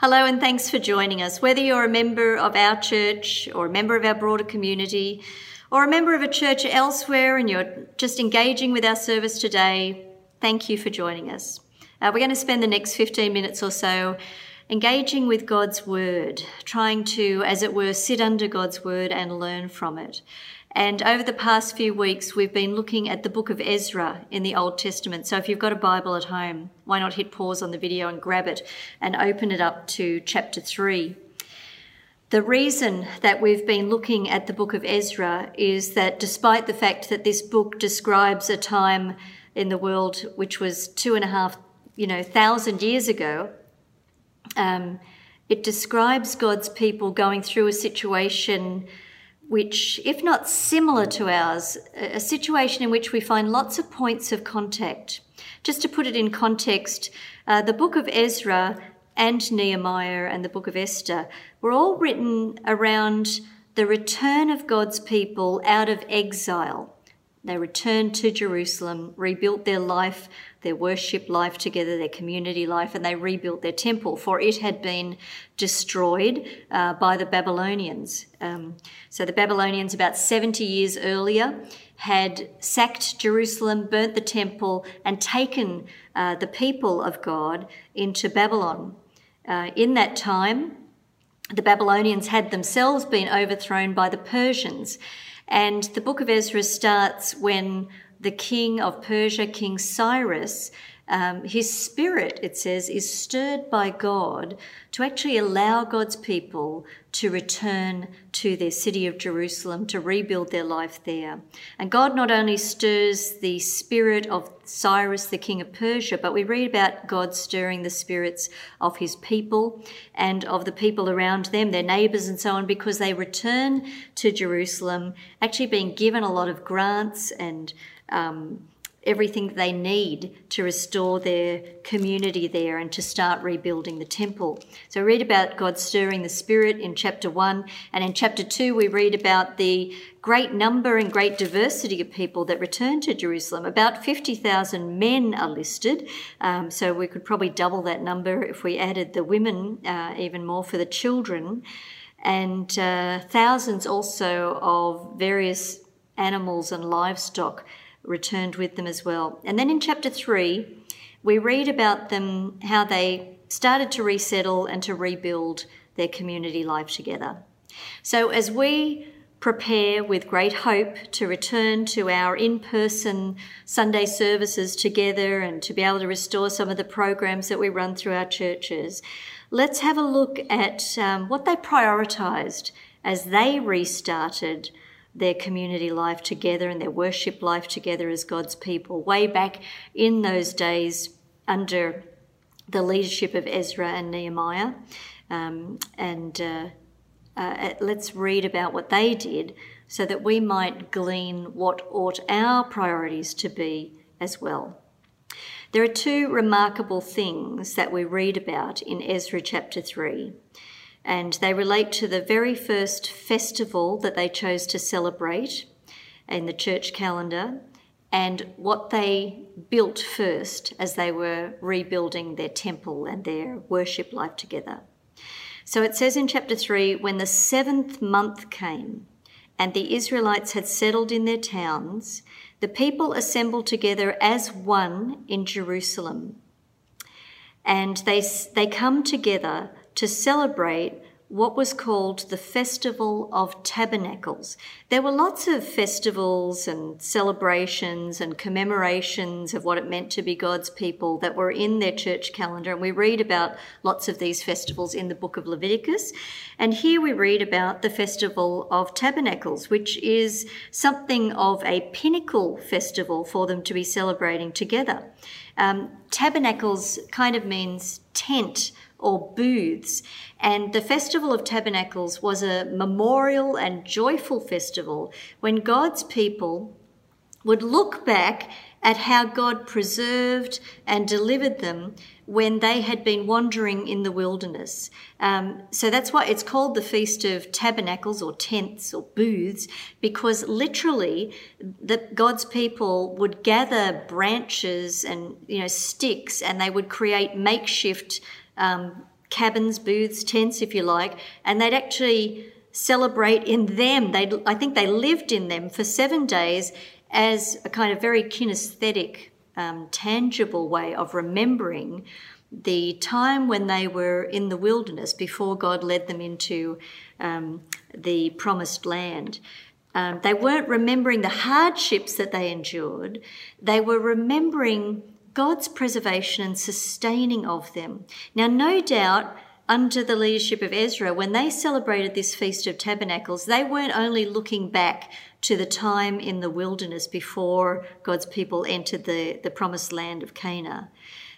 Hello, and thanks for joining us. Whether you're a member of our church or a member of our broader community or a member of a church elsewhere and you're just engaging with our service today, thank you for joining us. Uh, we're going to spend the next 15 minutes or so engaging with God's Word, trying to, as it were, sit under God's Word and learn from it. And over the past few weeks, we've been looking at the book of Ezra in the Old Testament. So if you've got a Bible at home, why not hit pause on the video and grab it and open it up to chapter 3. The reason that we've been looking at the book of Ezra is that despite the fact that this book describes a time in the world which was two and a half, you know, thousand years ago, um, it describes God's people going through a situation which, if not similar to ours, a situation in which we find lots of points of contact. Just to put it in context, uh, the book of Ezra and Nehemiah and the book of Esther were all written around the return of God's people out of exile. They returned to Jerusalem, rebuilt their life their worship life together, their community life, and they rebuilt their temple, for it had been destroyed uh, by the Babylonians. Um, so the Babylonians, about 70 years earlier, had sacked Jerusalem, burnt the temple, and taken uh, the people of God into Babylon. Uh, in that time, the Babylonians had themselves been overthrown by the Persians. And the book of Ezra starts when the king of Persia, King Cyrus, um, his spirit, it says, is stirred by God to actually allow God's people to return to their city of Jerusalem, to rebuild their life there. And God not only stirs the spirit of Cyrus, the king of Persia, but we read about God stirring the spirits of his people and of the people around them, their neighbors and so on, because they return to Jerusalem, actually being given a lot of grants and um, everything they need to restore their community there and to start rebuilding the temple. So, read about God stirring the Spirit in chapter 1, and in chapter 2, we read about the great number and great diversity of people that return to Jerusalem. About 50,000 men are listed, um, so we could probably double that number if we added the women, uh, even more for the children, and uh, thousands also of various animals and livestock returned with them as well. And then in chapter 3, we read about them, how they started to resettle and to rebuild their community life together. So as we prepare with great hope to return to our in person Sunday services together and to be able to restore some of the programs that we run through our churches, let's have a look at um, what they prioritized as they restarted their community life together and their worship life together as God's people, way back in those days under the leadership of Ezra and Nehemiah. Um, and uh, uh, let's read about what they did so that we might glean what ought our priorities to be as well. There are two remarkable things that we read about in Ezra chapter 3 and they relate to the very first festival that they chose to celebrate in the church calendar and what they built first as they were rebuilding their temple and their worship life together. So it says in chapter 3 when the seventh month came and the Israelites had settled in their towns, the people assembled together as one in Jerusalem. And they, they come together to celebrate what was called the Festival of Tabernacles. There were lots of festivals and celebrations and commemorations of what it meant to be God's people that were in their church calendar. And we read about lots of these festivals in the book of Leviticus. And here we read about the Festival of Tabernacles, which is something of a pinnacle festival for them to be celebrating together. Um, tabernacles kind of means tent or booths. And the Festival of Tabernacles was a memorial and joyful festival when God's people would look back at how God preserved and delivered them when they had been wandering in the wilderness. Um, so that's why it's called the Feast of Tabernacles or tents or booths, because literally the, God's people would gather branches and you know sticks, and they would create makeshift um, cabins, booths, tents, if you like, and they'd actually celebrate in them. They, I think they lived in them for seven days as a kind of very kinesthetic, um, tangible way of remembering the time when they were in the wilderness before God led them into um, the promised land. Um, they weren't remembering the hardships that they endured, they were remembering God's preservation and sustaining of them. Now, no doubt, under the leadership of Ezra, when they celebrated this Feast of Tabernacles, they weren't only looking back to the time in the wilderness before God's people entered the, the promised land of Canaan.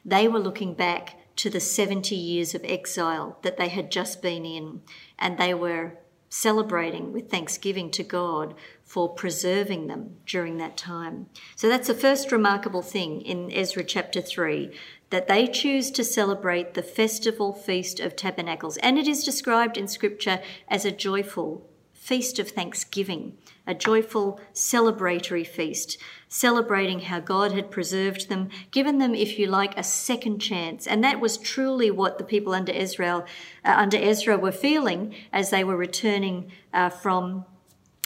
They were looking back to the 70 years of exile that they had just been in, and they were celebrating with thanksgiving to God for preserving them during that time. So that's the first remarkable thing in Ezra chapter 3 that they choose to celebrate the festival feast of tabernacles. And it is described in scripture as a joyful feast of thanksgiving, a joyful celebratory feast, celebrating how God had preserved them, given them, if you like, a second chance. And that was truly what the people under Israel, uh, under Ezra, were feeling as they were returning uh, from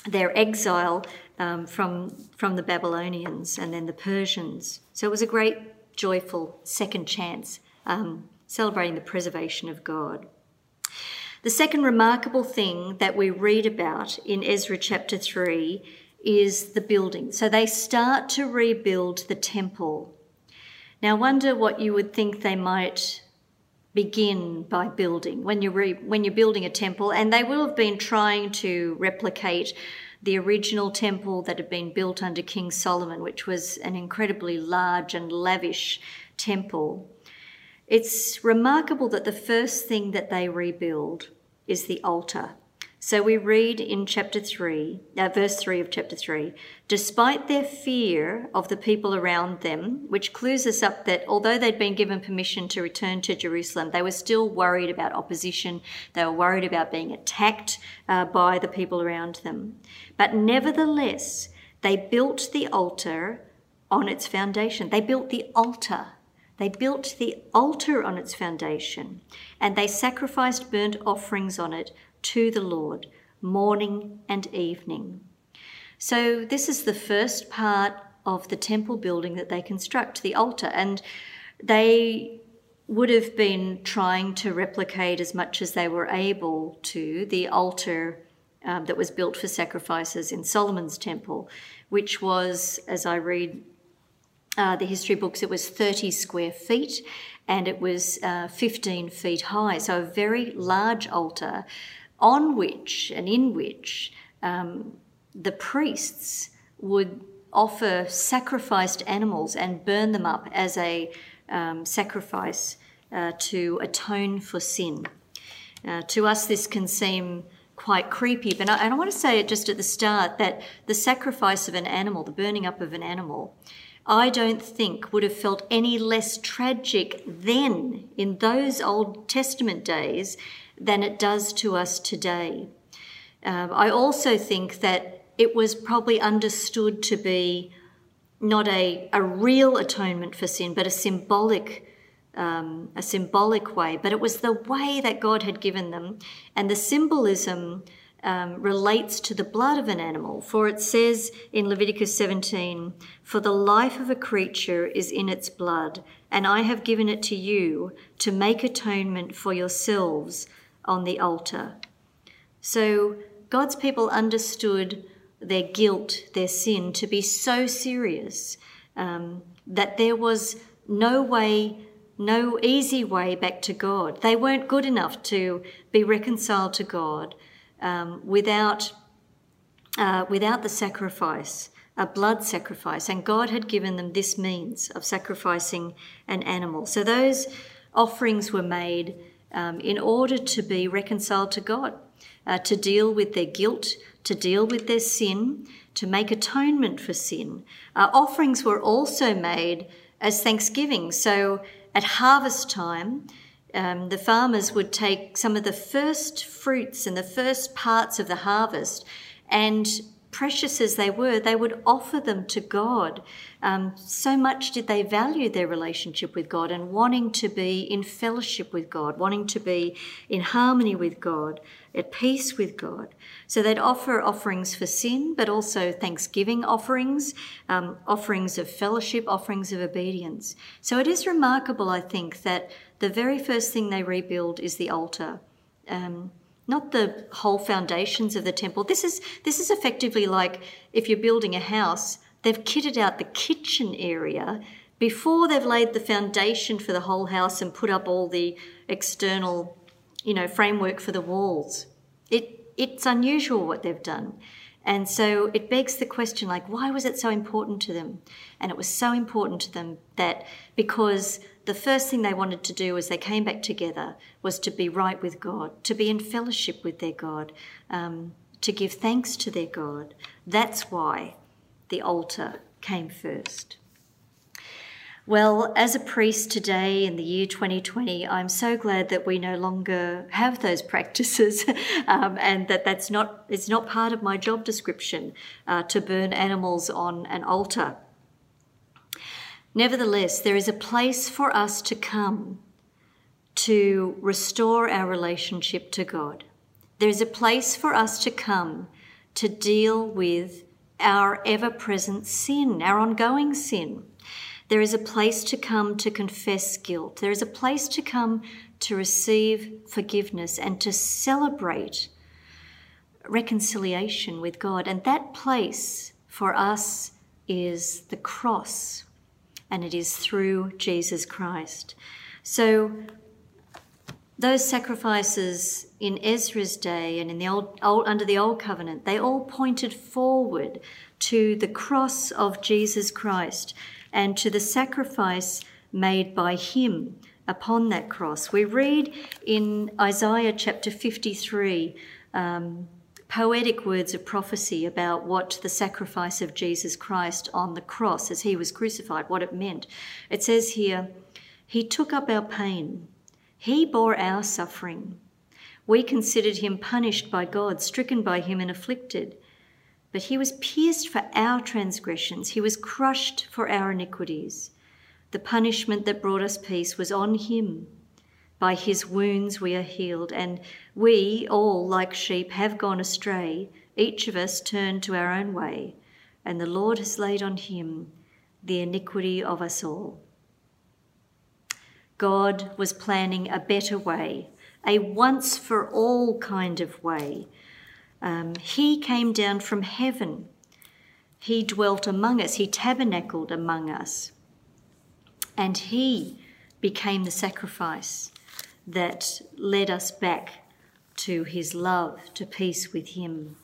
their exile um, from from the Babylonians and then the Persians. So it was a great, joyful second chance, um, celebrating the preservation of God. The second remarkable thing that we read about in Ezra chapter 3 is the building. So they start to rebuild the temple. Now, wonder what you would think they might begin by building when you're re- when you're building a temple, and they will have been trying to replicate the original temple that had been built under King Solomon, which was an incredibly large and lavish temple. It's remarkable that the first thing that they rebuild is the altar. So we read in chapter 3, uh, verse 3 of chapter 3, despite their fear of the people around them, which clues us up that although they'd been given permission to return to Jerusalem, they were still worried about opposition. They were worried about being attacked uh, by the people around them. But nevertheless, they built the altar on its foundation. They built the altar they built the altar on its foundation, and they sacrificed burnt offerings on it to the Lord, morning and evening. So, this is the first part of the temple building that they construct, the altar, and they would have been trying to replicate as much as they were able to the altar um, that was built for sacrifices in Solomon's temple, which was, as I read uh, the history books, it was 30 square feet and it was uh, 15 feet high. So, a very large altar on which and in which um, the priests would offer sacrificed animals and burn them up as a um, sacrifice uh, to atone for sin. Uh, to us, this can seem quite creepy, but I, and I want to say it just at the start that the sacrifice of an animal, the burning up of an animal, I don't think would have felt any less tragic then in those Old Testament days than it does to us today. Um, I also think that it was probably understood to be not a, a real atonement for sin, but a symbolic um, a symbolic way. But it was the way that God had given them, and the symbolism um, relates to the blood of an animal. For it says in Leviticus 17, For the life of a creature is in its blood, and I have given it to you to make atonement for yourselves on the altar. So God's people understood their guilt, their sin, to be so serious um, that there was no way no easy way back to God. They weren't good enough to be reconciled to God um, without, uh, without the sacrifice, a blood sacrifice. And God had given them this means of sacrificing an animal. So those offerings were made um, in order to be reconciled to God, uh, to deal with their guilt, to deal with their sin, to make atonement for sin. Uh, offerings were also made as thanksgiving. So at harvest time, um, the farmers would take some of the first fruits and the first parts of the harvest and precious as they were, they would offer them to God. Um, so much did they value their relationship with God and wanting to be in fellowship with God, wanting to be in harmony with God, at peace with God. So they'd offer offerings for sin, but also thanksgiving offerings, um, offerings of fellowship, offerings of obedience. So it is remarkable, I think, that the very first thing they rebuild is the altar. Um, not the whole foundations of the temple. This is this is effectively like if you're building a house, they've kitted out the kitchen area before they've laid the foundation for the whole house and put up all the external, you know, framework for the walls. It it's unusual what they've done. And so it begs the question like why was it so important to them? And it was so important to them that because the first thing they wanted to do as they came back together was to be right with God, to be in fellowship with their God, um, to give thanks to their God. That's why the altar came first. Well, as a priest today in the year 2020, I'm so glad that we no longer have those practices, um, and that that's not it's not part of my job description uh, to burn animals on an altar. Nevertheless, there is a place for us to come to restore our relationship to God. There is a place for us to come to deal with our ever present sin, our ongoing sin. There is a place to come to confess guilt. There is a place to come to receive forgiveness and to celebrate reconciliation with God. And that place for us is the cross and it is through Jesus Christ. So, those sacrifices in Ezra's day and in the old, old, under the old covenant, they all pointed forward to the cross of Jesus Christ and to the sacrifice made by him upon that cross. We read in Isaiah chapter 53 um, poetic words of prophecy about what the sacrifice of Jesus Christ on the cross as he was crucified, what it meant. It says here, He took up our pain, He bore our suffering. We considered Him punished by God, stricken by Him, and afflicted. But He was pierced for our transgressions, He was crushed for our iniquities. The punishment that brought us peace was on Him by his wounds we are healed, and we all, like sheep, have gone astray, each of us turned to our own way, and the Lord has laid on him the iniquity of us all. God was planning a better way, a once for all kind of way. Um, he came down from heaven. He dwelt among us. He tabernacled among us. And he became the sacrifice that led us back to his love, to peace with him.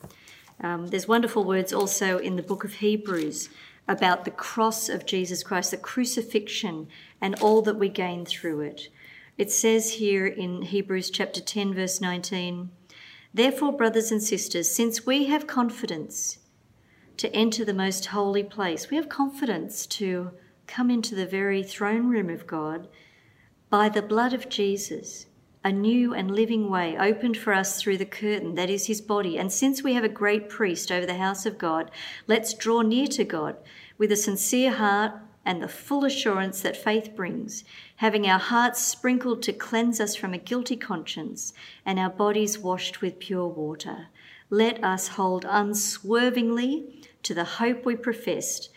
Um, there's wonderful words also in the book of Hebrews about the cross of Jesus Christ, the crucifixion, and all that we gain through it. It says here in Hebrews chapter 10, verse 19 Therefore, brothers and sisters, since we have confidence to enter the most holy place, we have confidence to come into the very throne room of God by the blood of Jesus, a new and living way opened for us through the curtain that is his body. And since we have a great priest over the house of God, let's draw near to God with a sincere heart and the full assurance that faith brings, having our hearts sprinkled to cleanse us from a guilty conscience and our bodies washed with pure water. Let us hold unswervingly to the hope we professed,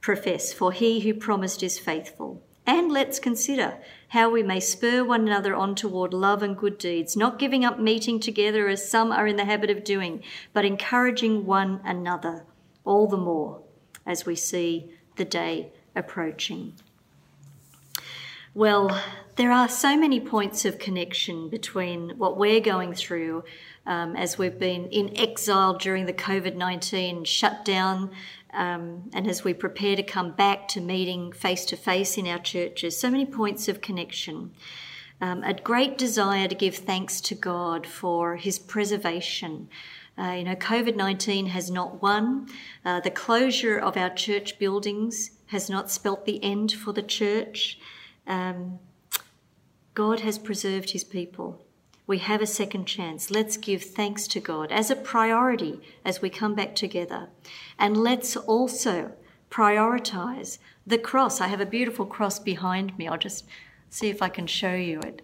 profess, for he who promised is faithful. And let's consider how we may spur one another on toward love and good deeds, not giving up meeting together as some are in the habit of doing, but encouraging one another, all the more as we see the day approaching. Well, there are so many points of connection between what we're going through um, as we've been in exile during the COVID 19 shutdown um, and as we prepare to come back to meeting face to face in our churches, so many points of connection. Um, a great desire to give thanks to God for His preservation. Uh, you know, COVID 19 has not won. Uh, the closure of our church buildings has not spelt the end for the church. Um, God has preserved His people. We have a second chance. Let's give thanks to God as a priority as we come back together. And let's also prioritize the cross. I have a beautiful cross behind me. I'll just see if I can show you it.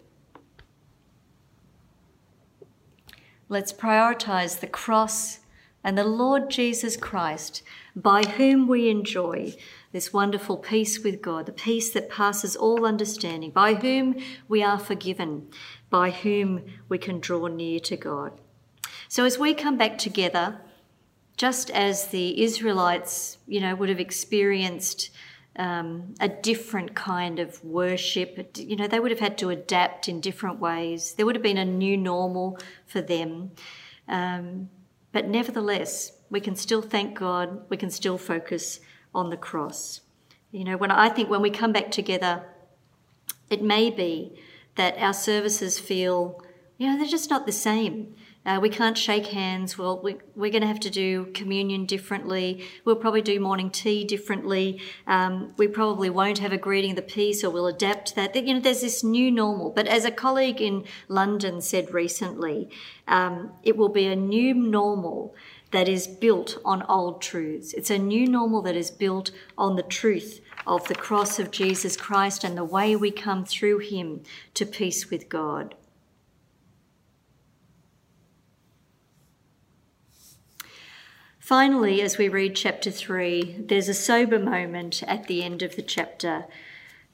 Let's prioritize the cross and the Lord Jesus Christ, by whom we enjoy this wonderful peace with God, the peace that passes all understanding, by whom we are forgiven, by whom we can draw near to God. So as we come back together, just as the Israelites, you know, would have experienced um, a different kind of worship. You know, they would have had to adapt in different ways. There would have been a new normal for them. Um, but nevertheless, we can still thank God. We can still focus on the cross. You know, when I think when we come back together, it may be that our services feel, you know, they're just not the same. Uh, we can't shake hands. Well, we, we're going to have to do communion differently. We'll probably do morning tea differently. Um, we probably won't have a greeting of the peace, or we'll adapt that. You know, there's this new normal. But as a colleague in London said recently, um, it will be a new normal that is built on old truths. It's a new normal that is built on the truth of the cross of Jesus Christ and the way we come through Him to peace with God. Finally, as we read chapter 3, there's a sober moment at the end of the chapter.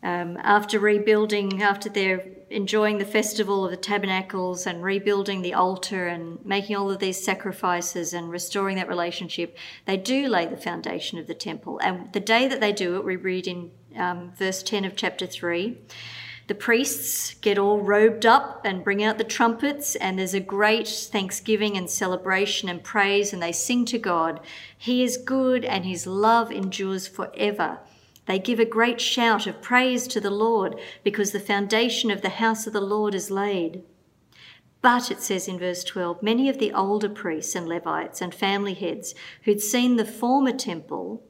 Um, after rebuilding, after they're enjoying the festival of the tabernacles and rebuilding the altar and making all of these sacrifices and restoring that relationship, they do lay the foundation of the temple. And the day that they do it, we read in um, verse 10 of chapter 3. The priests get all robed up and bring out the trumpets, and there's a great thanksgiving and celebration and praise, and they sing to God. He is good, and his love endures forever. They give a great shout of praise to the Lord because the foundation of the house of the Lord is laid. But it says in verse 12, many of the older priests and Levites and family heads who'd seen the former temple,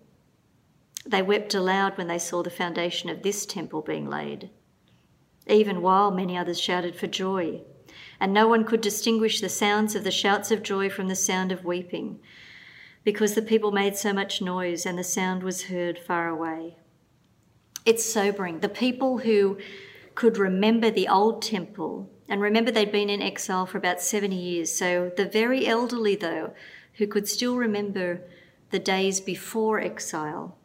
they wept aloud when they saw the foundation of this temple being laid even while many others shouted for joy. And no one could distinguish the sounds of the shouts of joy from the sound of weeping, because the people made so much noise and the sound was heard far away. It's sobering. The people who could remember the old temple, and remember they'd been in exile for about 70 years, so the very elderly, though, who could still remember the days before exile,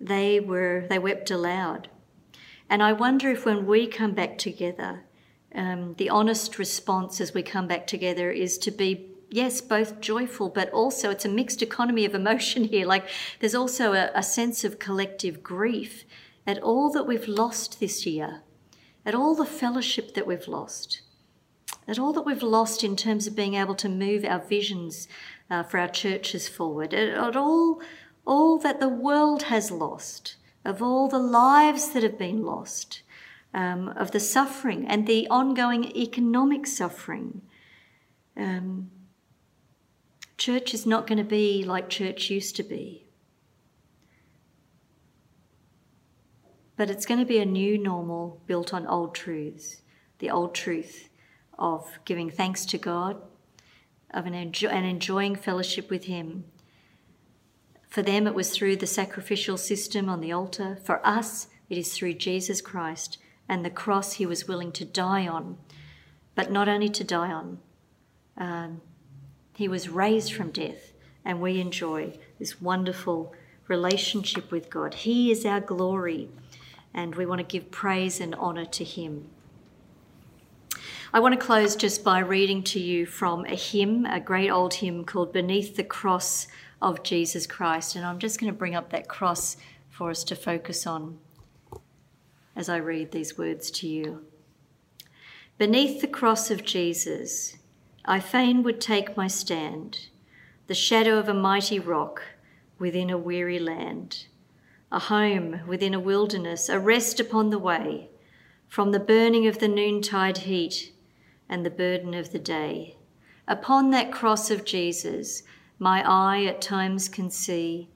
they were they wept aloud and I wonder if when we come back together, um, the honest response as we come back together is to be yes, both joyful, but also it's a mixed economy of emotion here. Like there's also a, a, sense of collective grief at all that we've lost this year, at all the fellowship that we've lost, at all that we've lost in terms of being able to move our visions uh, for our churches forward, at, at all, all that the world has lost of all the lives that have been lost, um, of the suffering and the ongoing economic suffering. Um, church is not going to be like church used to be. But it's going to be a new normal built on old truths. The old truth of giving thanks to God, of an enjoy- and enjoying fellowship with Him, for them, it was through the sacrificial system on the altar. For us, it is through Jesus Christ and the cross he was willing to die on. But not only to die on, um, he was raised from death, and we enjoy this wonderful relationship with God. He is our glory, and we want to give praise and honour to him. I want to close just by reading to you from a hymn, a great old hymn called Beneath the Cross of Jesus Christ. And I'm just going to bring up that cross for us to focus on as I read these words to you. Beneath the cross of Jesus, I fain would take my stand, the shadow of a mighty rock within a weary land, a home within a wilderness, a rest upon the way from the burning of the noontide heat and the burden of the day. Upon that cross of Jesus, my eye at times can see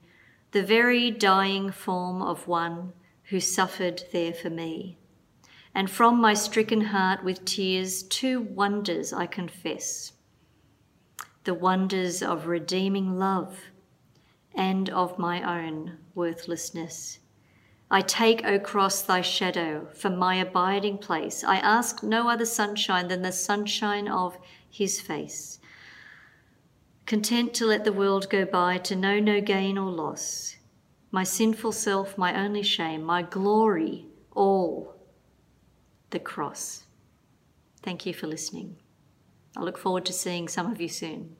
the very dying form of one who suffered there for me. And from my stricken heart with tears, two wonders I confess the wonders of redeeming love and of my own worthlessness. I take, O cross, thy shadow for my abiding place. I ask no other sunshine than the sunshine of his face. Content to let the world go by, to know no gain or loss. My sinful self, my only shame, my glory, all the cross. Thank you for listening. I look forward to seeing some of you soon.